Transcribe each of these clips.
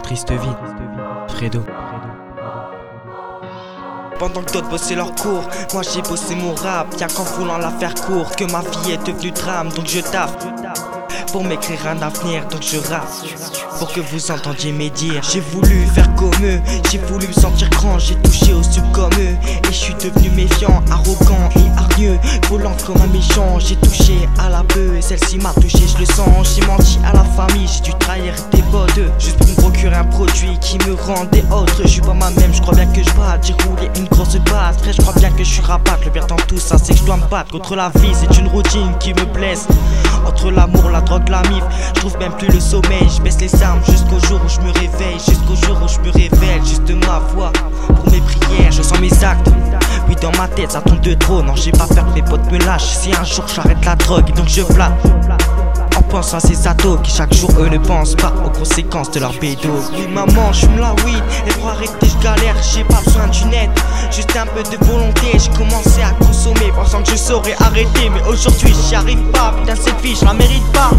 triste vie. Fredo. Pendant que d'autres bossaient leur cours, moi j'ai bossé mon rap, bien qu'en voulant la faire courte, que ma vie est devenue drame, donc je tape. Pour m'écrire un avenir, donc je rappe. Pour que vous entendiez mes dires. J'ai voulu faire comme eux, j'ai voulu me sentir grand, j'ai touché au sub comme eux, et je suis devenu méfiant, arrogant volant comme un méchant. J'ai touché à la bœuf et celle-ci m'a touché, je le sens. J'ai menti à la famille, j'ai dû trahir des bottes, juste pour me procurer un produit qui me rendait autre. Je suis pas moi-même, je crois bien que je bats, j'ai roulé une grosse base, frère, je crois bien que je suis rabat. Le pire dans tout ça, c'est que je dois me battre contre la vie, c'est une routine qui me blesse. Entre l'amour, la drogue, la mif, je trouve même plus le sommeil. Je baisse les armes jusqu'au jour où je me réveille, jusqu'au jour où je me révèle. Juste ma voix pour mes prières, je sens mes actes. Oui, dans ma tête, ça tombe de trop. Non, j'ai pas peur que mes potes me lâchent. Si un jour j'arrête la drogue, donc je flatte. En pensant à ces ados qui chaque jour eux ne pensent pas aux conséquences de leur bédo. Oui, maman, je la weed. Et pour arrêter, je galère, j'ai pas besoin d'une aide. Juste un peu de volonté, j'ai commencé à consommer pensant que je saurais arrêter. Mais aujourd'hui, j'y arrive pas. Putain, cette vie, je la mérite pas.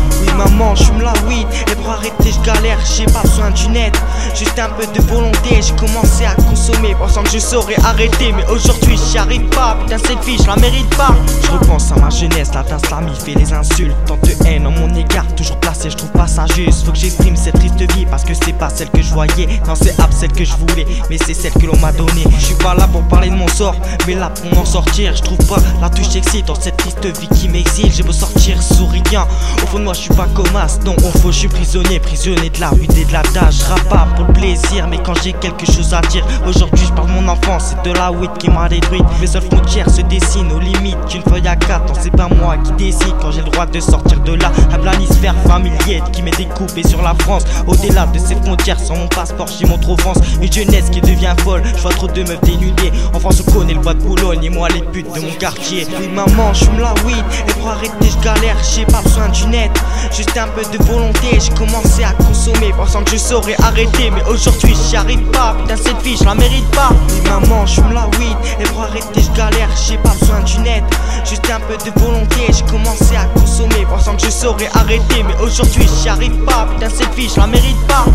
Arrêter, je galère, j'ai pas besoin d'une aide. Juste un peu de volonté, j'ai commencé à consommer pensant que je saurais arrêter. Mais aujourd'hui, j'y arrive pas. Putain, cette vie, je la mérite pas. Je repense à ma jeunesse, la tasse fait les insultes. Tant de haine en mon égard, toujours placé, je trouve pas ça juste. Faut que j'exprime cette triste vie parce que c'est pas celle que je voyais. Non, c'est ab celle que je voulais, mais c'est celle que l'on m'a donnée. Je suis pas là pour parler de mon sort, mais là pour m'en sortir. Je trouve pas la touche sexy dans cette triste vie qui m'exile. J'ai beau sortir souriant, au fond de moi, je suis pas comme as. Non, au fond, je suis prisonnier, prisonnier de la rue et de la tâche. Je pas pour le plaisir, mais quand j'ai quelque chose à dire, aujourd'hui, je parle de mon enfance, c'est de la weed qui m'a détruite. Mes seules frontières se dessinent aux limites d'une feuille à quatre. C'est pas moi qui décide quand j'ai le droit de sortir de là. Un planisphère familier qui m'est découpé sur la France. Au-delà de ses frontières, sans mon passeport, j'y montre offense. Une jeunesse qui devient folle, je vois trop de meufs dénudées. En France, on connaît le bois de Boulogne et moi les putes de mon quartier. Oui, maman, je la weed. Et pour arrêter, je galère, j'ai pas besoin d'une aide. Juste un peu de volonté, j'ai commencé à consommer pensant que je saurais arrêter. Mais aujourd'hui, j'y arrive pas. Putain, cette vie, je la mérite pas. Maman, je la weed. Et pour arrêter, je galère, j'ai pas besoin d'une aide. Juste un peu de volonté, j'ai commencé à consommer pensant que je saurais arrêter. Mais aujourd'hui, j'y arrive pas. Putain, cette vie, je la mérite pas.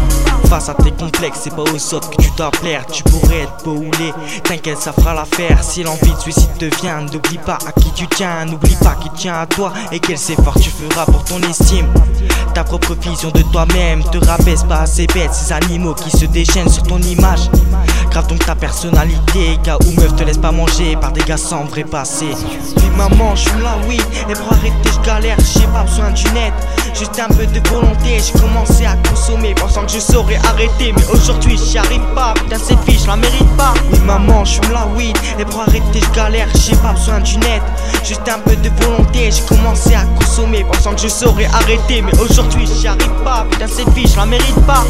Face à tes c'est pas aux autres que tu dois plaire. Tu pourrais être beau ou laid. T'inquiète, ça fera l'affaire. Si l'envie de suicide te vient, n'oublie pas à qui tu tiens. N'oublie pas qui tient à toi et quel effort tu feras pour ton estime. Ta propre vision de toi-même te rabaisse pas assez bête. Ces animaux qui se déchaînent sur ton image. Grave donc ta personnalité, gars ou meuf te laisse pas manger par des gars sans vrai passé. Oui, maman, je la weed. Et pour arrêter, je galère, j'ai pas besoin d'une aide. Juste un peu de volonté, j'ai commencé à consommer pensant que je saurais arrêter. Mais aujourd'hui, j'y arrive pas. Putain, cette vie, je la mérite pas. Oui, maman, je la weed. Et pour arrêter, je galère, j'ai pas besoin d'une aide. Juste un peu de volonté, j'ai commencé à consommer pensant que je saurais arrêter. Mais aujourd'hui, j'y arrive pas. Putain, cette vie, je la mérite pas.